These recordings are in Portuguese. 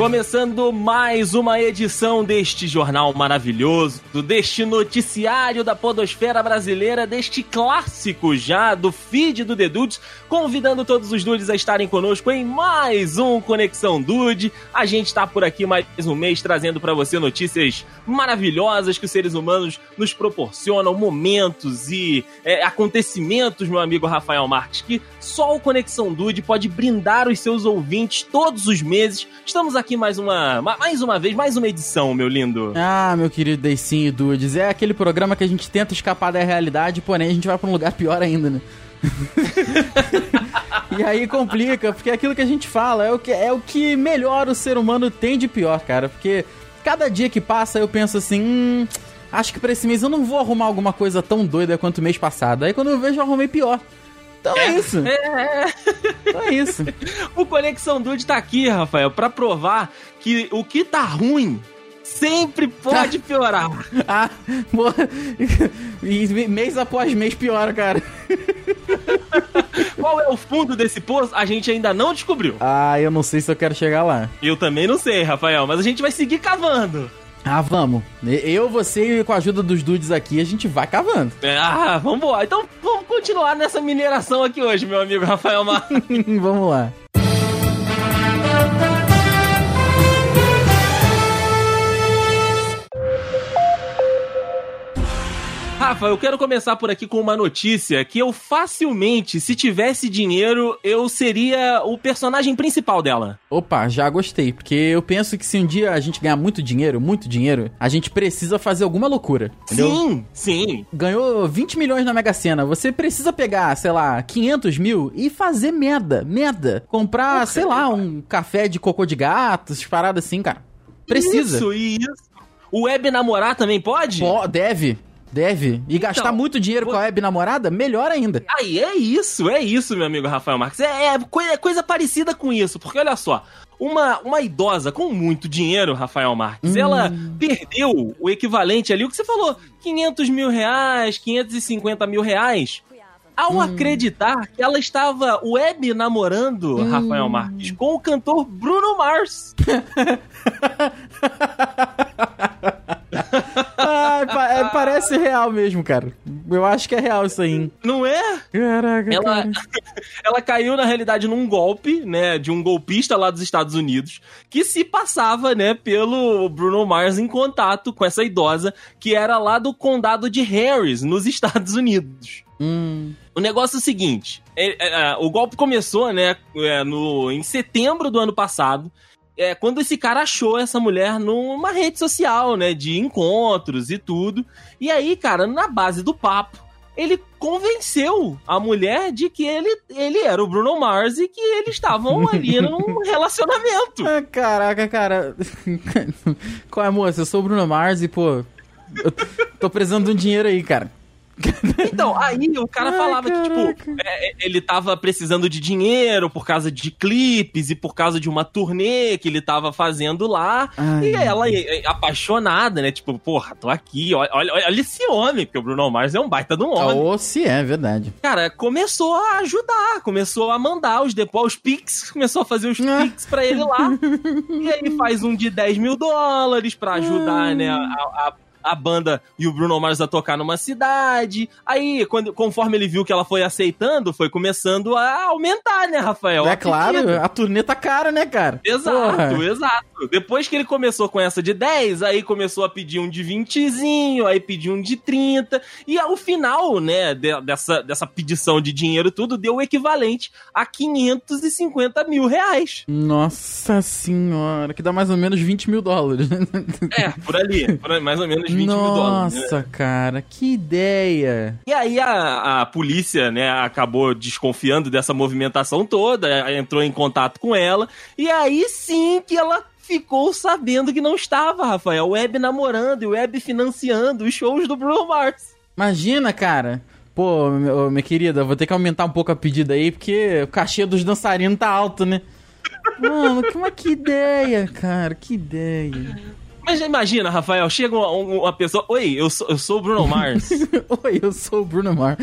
Começando mais uma edição deste jornal maravilhoso, deste noticiário da podosfera brasileira, deste clássico já do feed do The Dudes, convidando todos os dudes a estarem conosco em mais um Conexão Dude. A gente está por aqui mais um mês trazendo para você notícias maravilhosas que os seres humanos nos proporcionam, momentos e é, acontecimentos, meu amigo Rafael Marques, que só o Conexão Dude pode brindar os seus ouvintes todos os meses. Estamos aqui mais uma, mais uma vez, mais uma edição, meu lindo. Ah, meu querido Deicinho e Dudes, é aquele programa que a gente tenta escapar da realidade, porém a gente vai pra um lugar pior ainda, né? e aí complica, porque aquilo que a gente fala é o que, é o que melhor o ser humano tem de pior, cara. Porque cada dia que passa eu penso assim, hum, acho que pra esse mês eu não vou arrumar alguma coisa tão doida quanto o mês passado. Aí quando eu vejo, eu arrumei pior. Então é, é isso. É. Então é isso. o Conexão Dude tá aqui, Rafael, para provar que o que tá ruim sempre pode piorar. ah, e mês após mês piora, cara. Qual é o fundo desse poço? A gente ainda não descobriu. Ah, eu não sei se eu quero chegar lá. Eu também não sei, Rafael, mas a gente vai seguir cavando. Ah, vamos. Eu, você e com a ajuda dos dudes aqui, a gente vai cavando. Ah, vamos embora. Então vamos continuar nessa mineração aqui hoje, meu amigo Rafael Mar. vamos lá. Rafa, eu quero começar por aqui com uma notícia que eu facilmente, se tivesse dinheiro, eu seria o personagem principal dela. Opa, já gostei, porque eu penso que se um dia a gente ganhar muito dinheiro, muito dinheiro, a gente precisa fazer alguma loucura. Entendeu? Sim, sim. Ganhou 20 milhões na Mega Sena, você precisa pegar, sei lá, 500 mil e fazer merda, merda. Comprar, Porra, sei lá, um café de cocô de gato, essas paradas assim, cara. Precisa. Isso, isso. O web namorar também pode? Pô, deve. Deve. E então, gastar muito dinheiro com a web namorada, melhor ainda. Aí é isso, é isso, meu amigo Rafael Marques. É, é, coisa, é coisa parecida com isso, porque olha só. Uma, uma idosa com muito dinheiro, Rafael Marques, hum. ela perdeu o equivalente ali, o que você falou, 500 mil reais, 550 mil reais, ao hum. acreditar que ela estava web namorando hum. Rafael Marques com o cantor Bruno Mars. ah, é, parece real mesmo, cara. Eu acho que é real isso aí. Não é? Caraca, ela, cara. ela caiu, na realidade, num golpe, né, de um golpista lá dos Estados Unidos, que se passava, né, pelo Bruno Mars em contato com essa idosa, que era lá do condado de Harris, nos Estados Unidos. Hum. O negócio é o seguinte: é, é, é o golpe começou, né, é, no, em setembro do ano passado é, quando esse cara achou essa mulher numa rede social, né? De encontros e tudo. E aí, cara, na base do papo, ele convenceu a mulher de que ele, ele era o Bruno Mars e que eles estavam ali num relacionamento. Ah, caraca, cara. Qual é, moça? Eu sou o Bruno Mars e, pô, eu tô precisando de um dinheiro aí, cara. Então, aí o cara Ai, falava caraca. que, tipo, é, é, ele tava precisando de dinheiro por causa de clipes e por causa de uma turnê que ele tava fazendo lá. Ai, e ela, apaixonada, né? Tipo, porra, tô aqui, olha, olha, olha esse homem, porque o Bruno Mars é um baita de um homem. Oh, se é, verdade. Cara, começou a ajudar, começou a mandar os depois, os pics, começou a fazer os ah. pics pra ele lá. e aí faz um de 10 mil dólares pra ajudar, né, a, a a banda e o Bruno Mars a tocar numa cidade. Aí, quando, conforme ele viu que ela foi aceitando, foi começando a aumentar, né, Rafael? É claro, a turnê tá cara, né, cara? Exato, Porra. exato. Depois que ele começou com essa de 10, aí começou a pedir um de 20zinho, aí pediu um de 30. E ao final, né, de, dessa, dessa pedição de dinheiro tudo, deu o equivalente a 550 mil reais. Nossa senhora, que dá mais ou menos 20 mil dólares. é, por ali, por mais ou menos 20 Nossa, mil dólares. Nossa, né? cara, que ideia! E aí a, a polícia, né, acabou desconfiando dessa movimentação toda, entrou em contato com ela, e aí sim que ela ficou sabendo que não estava, Rafael, web namorando e web financiando os shows do Bruno Mars. Imagina, cara. Pô, minha querida, vou ter que aumentar um pouco a pedida aí, porque o cachê dos dançarinos tá alto, né? Mano, que, uma, que ideia, cara, que ideia. Mas imagina, Rafael, chega uma, uma, pessoa. Oi, eu sou, eu sou o Bruno Mars. Oi, eu sou o Bruno Mars.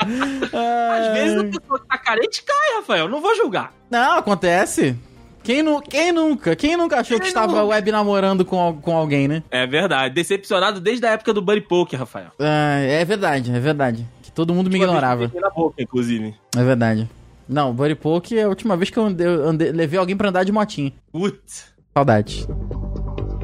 Às vezes a pessoa que tá carente cai, Rafael. Não vou julgar. Não, acontece. Quem, nu quem nunca? Quem nunca achou quem que estava web namorando com, com alguém, né? É verdade. Decepcionado desde a época do Buddy Poke, Rafael. É, é verdade, é verdade. Que todo mundo me ignorava. Na boca, inclusive. É verdade. Não, Buddy Poke é a última vez que eu, andei, eu andei, levei alguém pra andar de motinha. Putz. Saudade.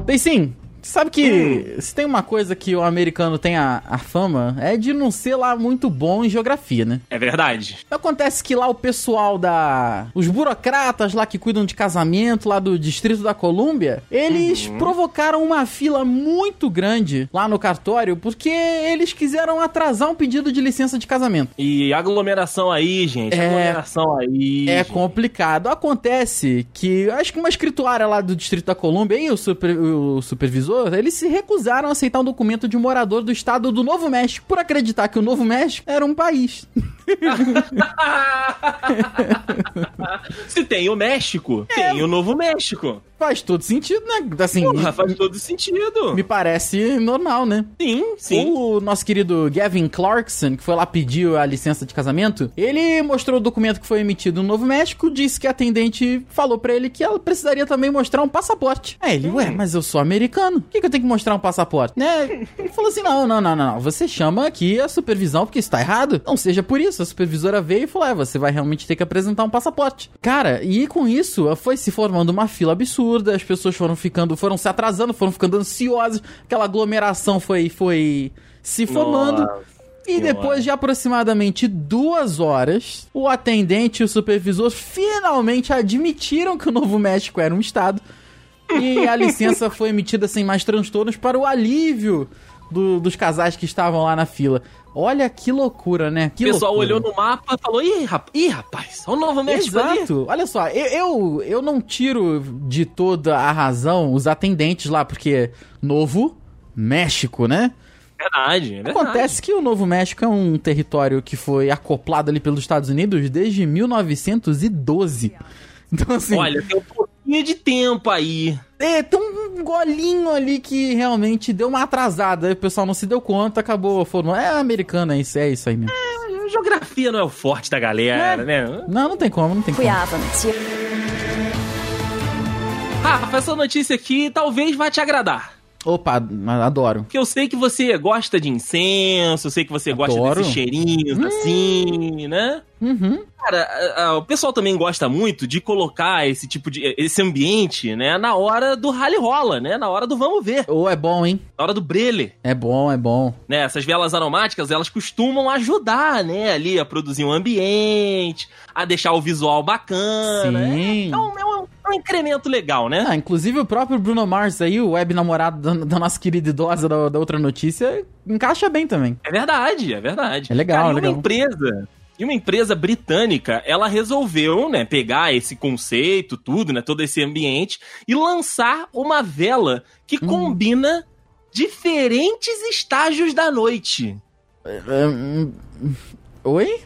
Bem, sim, Sabe que hum. se tem uma coisa que o americano tem a, a, fama, é de não ser lá muito bom em geografia, né? É verdade. Acontece que lá o pessoal da. Os burocratas lá que cuidam de casamento, lá do Distrito da Colômbia, eles uhum. provocaram uma fila muito grande lá no cartório porque eles quiseram atrasar um pedido de licença de casamento. E aglomeração aí, gente. É, aglomeração aí. É gente. complicado. Acontece que acho que uma escrituária lá do Distrito da Colômbia e o, super, o supervisor eles se recusaram a aceitar um documento de um morador do estado do Novo México por acreditar que o Novo México era um país. Se tem o México, é. tem o Novo México. Faz todo sentido, né? Assim, Porra, faz todo sentido. Me parece normal, né? Sim, sim. O nosso querido Gavin Clarkson, que foi lá pedir a licença de casamento, ele mostrou o documento que foi emitido no Novo México, disse que a atendente falou para ele que ela precisaria também mostrar um passaporte. Aí ele, ué, mas eu sou americano, por que, que eu tenho que mostrar um passaporte? Né? Ele falou assim, não, não, não, não, não, você chama aqui a supervisão porque está errado. Não seja por isso. A supervisora veio e falou, é, você vai realmente ter que apresentar um passaporte. Cara, e com isso foi se formando uma fila absurda absurda, as pessoas foram ficando, foram se atrasando, foram ficando ansiosas, aquela aglomeração foi, foi se formando. Nossa. E depois de aproximadamente duas horas, o atendente e o supervisor finalmente admitiram que o Novo México era um estado. E a licença foi emitida sem mais transtornos para o alívio do, dos casais que estavam lá na fila. Olha que loucura, né? Que o pessoal loucura. olhou no mapa e falou: Ih, rapaz, Ih, rapaz, o Novo México Exato. Ali. Olha só, eu, eu, eu não tiro de toda a razão os atendentes lá, porque Novo México, né? Verdade, é verdade. Acontece que o Novo México é um território que foi acoplado ali pelos Estados Unidos desde 1912. Então, assim. Olha, tem um pouquinho de tempo aí. É, tem um golinho ali que realmente deu uma atrasada. Aí o pessoal não se deu conta, acabou formando. É americana, é isso, é isso aí mesmo. É, geografia não é o forte da galera, é. né? Não, não tem como, não tem como. Rafa, essa notícia aqui talvez vá te agradar. Opa, adoro. Porque eu sei que você gosta de incenso, eu sei que você adoro. gosta desses cheirinhos hum. assim, né? Uhum. Cara, a, a, o pessoal também gosta muito de colocar esse tipo de. esse ambiente, né? Na hora do rally rola, né? Na hora do vamos ver. Ou oh, é bom, hein? Na hora do brele. É bom, é bom. Né? Essas velas aromáticas, elas costumam ajudar, né? Ali a produzir um ambiente, a deixar o visual bacana. Sim. Né? Então é um, é um incremento legal, né? Ah, inclusive o próprio Bruno Mars aí, o web namorado da, da nossa querida idosa da, da, outra notícia, encaixa bem também. É verdade, é verdade. É legal, Cara, é legal. uma empresa e uma empresa britânica, ela resolveu, né, pegar esse conceito, tudo, né, todo esse ambiente e lançar uma vela que hum. combina diferentes estágios da noite. Oi?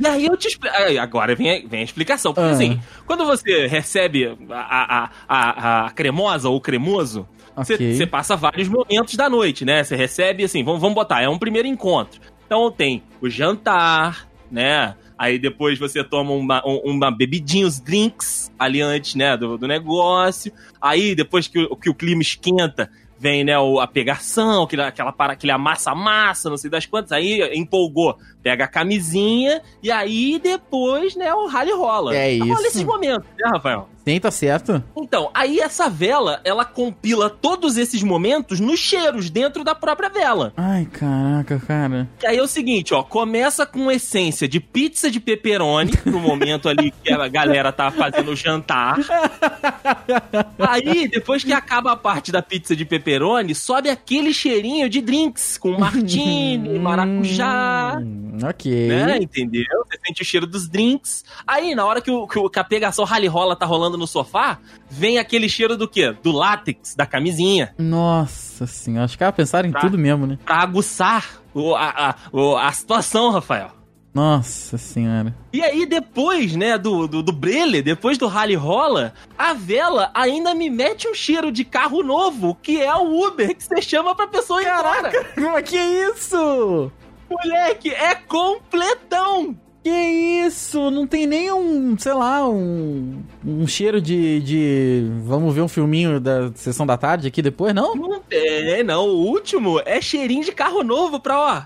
E aí eu te explico. Agora vem a, vem a explicação. Porque ah. assim, quando você recebe a, a, a, a cremosa ou cremoso, você okay. passa vários momentos da noite, né? Você recebe assim, vamos, vamos botar, é um primeiro encontro. Então tem o jantar, né? Aí depois você toma uma, uma bebidinha, os drinks ali antes, né, do, do negócio. Aí depois que, que o clima esquenta, vem, né, a pegação, aquela, aquela, para, aquele amassa-massa, não sei das quantas, aí empolgou, pega a camisinha, e aí depois, né, o rally rola. É isso. Rola esses momentos, né, Rafael? Sim, tá certo. Então, aí essa vela, ela compila todos esses momentos nos cheiros dentro da própria vela. Ai, caraca, cara. E aí é o seguinte, ó, começa com essência de pizza de pepperoni, no momento ali que a galera tá fazendo o jantar. Aí, depois que acaba a parte da pizza de pepperoni, sobe aquele cheirinho de drinks, com martini, maracujá. Hum, ok. Né, entendeu? Você sente o cheiro dos drinks. Aí, na hora que, o, que a pegação rally rola tá rolando no sofá, vem aquele cheiro do quê? Do látex, da camisinha. Nossa senhora, acho que ela pensaram em pra, tudo mesmo, né? Pra aguçar o, a, a, a situação, Rafael. Nossa senhora. E aí, depois, né, do, do, do brele, depois do rally rola, a vela ainda me mete um cheiro de carro novo, que é o Uber, que você chama pra pessoa ir Caraca, embora. que é isso? Moleque, é completão! Que isso? Não tem nem um, sei lá, um, um cheiro de, de. Vamos ver um filminho da sessão da tarde aqui depois, não? Não tem, não. O último é cheirinho de carro novo pra, ó.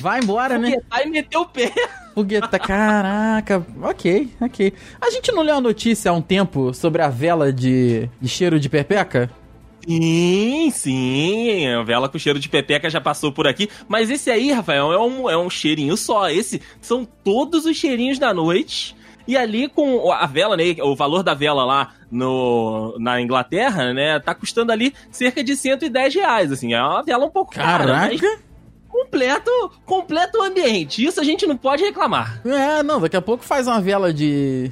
Vai embora, né? Vai meter o pé. Fogueta, caraca. Ok, ok. A gente não leu a notícia há um tempo sobre a vela de, de cheiro de pepeca? Sim, sim. A vela com cheiro de pepeca já passou por aqui. Mas esse aí, Rafael, é um, é um cheirinho só. Esse são todos os cheirinhos da noite. E ali com a vela, né? O valor da vela lá no, na Inglaterra, né? Tá custando ali cerca de 110 reais. Assim, é uma vela um pouco Caraca. cara. Mas completo, completo ambiente. Isso a gente não pode reclamar. É, não, daqui a pouco faz uma vela de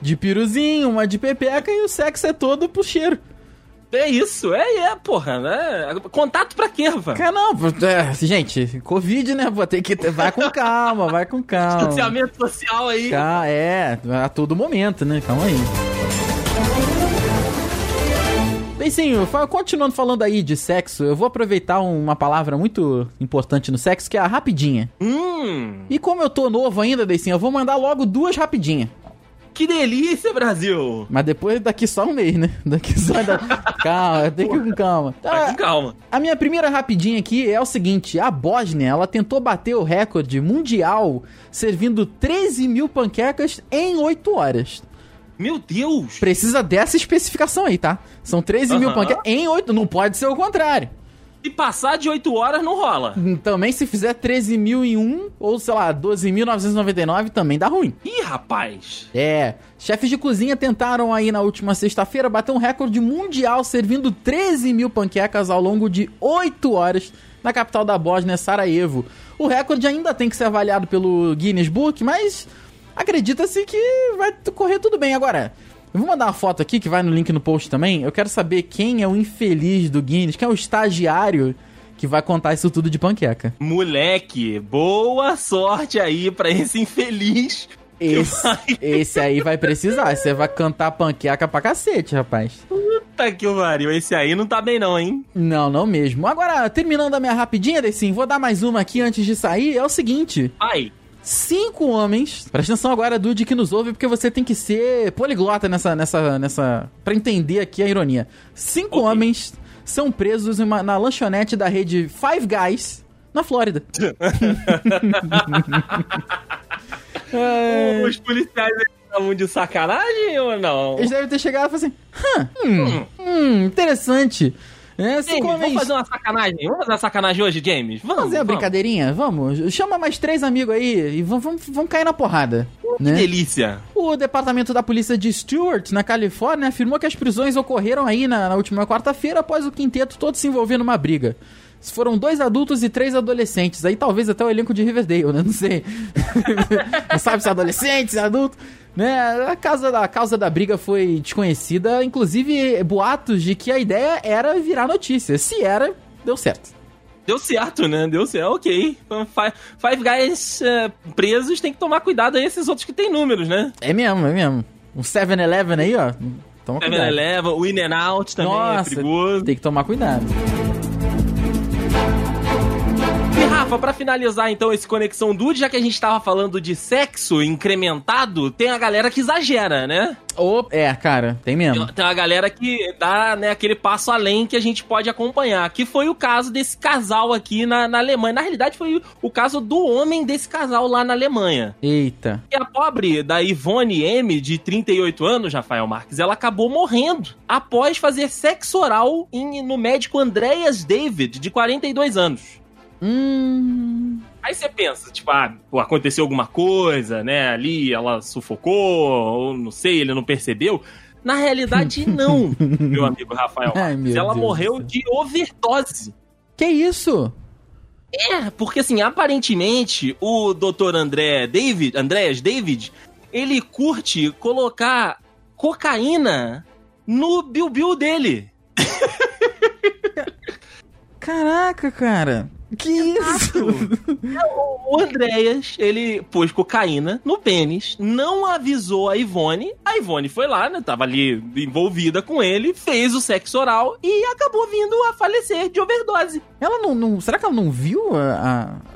de piruzinho, uma de pepeca e o sexo é todo pro cheiro. É isso, é, é, porra, né? Contato pra quê, Rafa? Cara, não, é, gente, Covid, né? Vou ter que. Vai com calma, vai com calma. Distanciamento social aí. é, a todo momento, né? Calma aí. Bencinho, continuando falando aí de sexo, eu vou aproveitar uma palavra muito importante no sexo, que é a rapidinha. Hum. E como eu tô novo ainda, Bencinho, eu vou mandar logo duas rapidinhas. Que delícia, Brasil! Mas depois daqui só um mês, né? Daqui só. Da... calma, tem que ir com calma. Vai com calma. A minha primeira rapidinha aqui é o seguinte: a Bósnia, ela tentou bater o recorde mundial servindo 13 mil panquecas em 8 horas. Meu Deus! Precisa dessa especificação aí, tá? São 13 uhum. mil panquecas em 8. Não pode ser o contrário. Se passar de 8 horas, não rola. Também se fizer 13 mil em um, ou sei lá, 12.999, também dá ruim. Ih, rapaz! É. Chefes de cozinha tentaram aí na última sexta-feira bater um recorde mundial servindo 13 mil panquecas ao longo de 8 horas na capital da Bósnia, Sarajevo. O recorde ainda tem que ser avaliado pelo Guinness Book, mas acredita-se que vai correr tudo bem. Agora, eu vou mandar uma foto aqui que vai no link no post também. Eu quero saber quem é o infeliz do Guinness, quem é o estagiário que vai contar isso tudo de panqueca. Moleque, boa sorte aí pra esse infeliz. Esse, vai... esse aí vai precisar. Você vai cantar panqueca pra cacete, rapaz. Puta que pariu. Esse aí não tá bem, não, hein? Não, não mesmo. Agora, terminando a minha rapidinha, Dessim, vou dar mais uma aqui antes de sair. É o seguinte. Ai cinco homens. Presta atenção agora, Dude, que nos ouve, porque você tem que ser poliglota nessa. nessa, nessa pra entender aqui a ironia. Cinco okay. homens são presos uma, na lanchonete da rede Five Guys, na Flórida. é... Os policiais estavam de sacanagem ou não? Eles devem ter chegado e falado assim: hum, hum, hum interessante. É, James, vamos fazer uma sacanagem? Vamos fazer uma sacanagem hoje, James? Vamos. Fazer uma vamos. brincadeirinha? Vamos. Chama mais três amigos aí e vamos, vamos, vamos cair na porrada. Que né? delícia. O departamento da polícia de Stewart, na Califórnia, afirmou que as prisões ocorreram aí na, na última quarta-feira após o quinteto todo se envolver numa briga. Foram dois adultos e três adolescentes. Aí talvez até o elenco de Riverdale, né? Não sei. Não sabe se é adolescente, se é adulto. Né? A causa, da, a causa da briga foi desconhecida, inclusive boatos de que a ideia era virar notícia. Se era, deu certo. Deu certo, né? Deu certo, ok. Five, Guys uh, presos tem que tomar cuidado aí, esses outros que tem números, né? É mesmo, é mesmo. Um 7-Eleven aí, ó. Toma 7-Eleven, o In and Out também é Nossa, é perigoso. Tem que tomar cuidado. Rafa, pra finalizar então esse Conexão Dude, já que a gente tava falando de sexo incrementado, tem a galera que exagera, né? Oh, é, cara, tem mesmo. Tem uma galera que dá né, aquele passo além que a gente pode acompanhar. Que foi o caso desse casal aqui na, na Alemanha. Na realidade, foi o caso do homem desse casal lá na Alemanha. Eita. E a pobre da Ivone M, de 38 anos, Rafael Marques, ela acabou morrendo após fazer sexo oral em, no médico Andreas David, de 42 anos. Hum. Aí você pensa, tipo, ah, aconteceu alguma coisa, né? Ali ela sufocou, ou não sei, ele não percebeu. Na realidade, não, meu amigo Rafael. Ai, meu ela Deus morreu de overdose. Que isso? É, porque assim, aparentemente, o Dr. André David, Andreas David, ele curte colocar cocaína no bilbil dele. Caraca, cara. Que isso? O Andréas, ele pôs cocaína no pênis, não avisou a Ivone. A Ivone foi lá, né? Tava ali envolvida com ele, fez o sexo oral e acabou vindo a falecer de overdose. Ela não, não- Será que ela não viu a,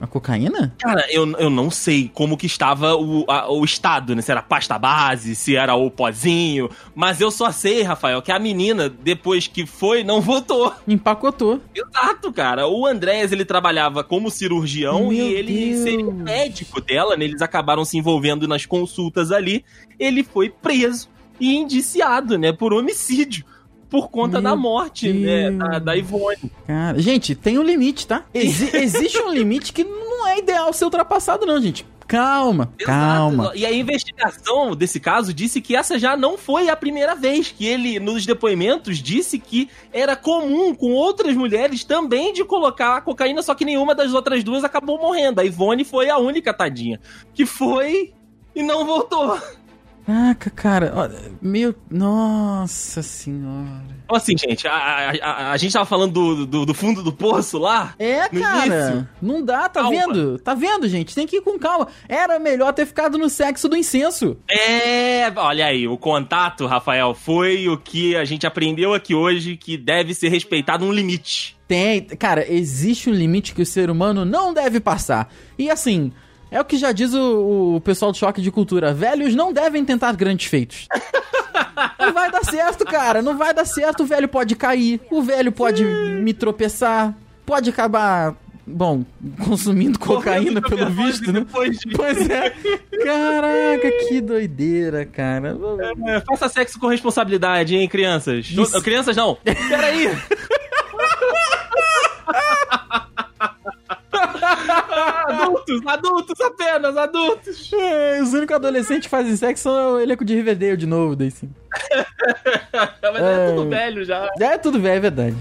a- a cocaína? Cara, eu, eu não sei como que estava o, a- o estado, né? Se era pasta base, se era o pozinho. Mas eu só sei, Rafael, que a menina, depois que foi, não voltou. Empacotou. Exato, cara. O Andréas, ele trabalhava como cirurgião Meu e ele Deus. seria médico dela, né? Eles acabaram se envolvendo nas consultas ali. Ele foi preso e indiciado, né? Por homicídio. Por conta Meu da morte, né? Da, da Ivone. Cara, gente, tem um limite, tá? Exi- existe um limite que não é ideal ser ultrapassado, não, gente. Calma, calma. Exato. E a investigação desse caso disse que essa já não foi a primeira vez que ele, nos depoimentos, disse que era comum com outras mulheres também de colocar cocaína, só que nenhuma das outras duas acabou morrendo. A Ivone foi a única tadinha que foi e não voltou. Caraca, cara. olha, Meu. Nossa senhora. Então, assim, gente, a, a, a- a gente tava falando do, do, do fundo do poço lá. É, cara. início. Não dá, tá Calma. vendo? Tá vendo, gente? Tem que ir com calma. Era melhor ter ficado no sexo do incenso. É, olha aí, o contato, Rafael, foi o que a gente aprendeu aqui hoje que deve ser respeitado um limite. Tem, cara, existe um limite que o ser humano não deve passar. E assim, é o que já diz o, o pessoal do choque de cultura: velhos não devem tentar grandes feitos. Não vai dar certo, cara. Não vai dar certo. O velho pode cair. O velho pode me tropeçar. Pode acabar, bom, consumindo cocaína, pelo visto, né? De... Pois é. Caraca, que doideira, cara. É, faça sexo com responsabilidade, hein, crianças? Isso. Crianças não. Peraí. Adultos, adultos apenas, adultos. É, os únicos adolescentes que fazem sexo são o elenco de Riverdale de novo, daí sim. Mas é tudo velho já. É tudo velho, é verdade.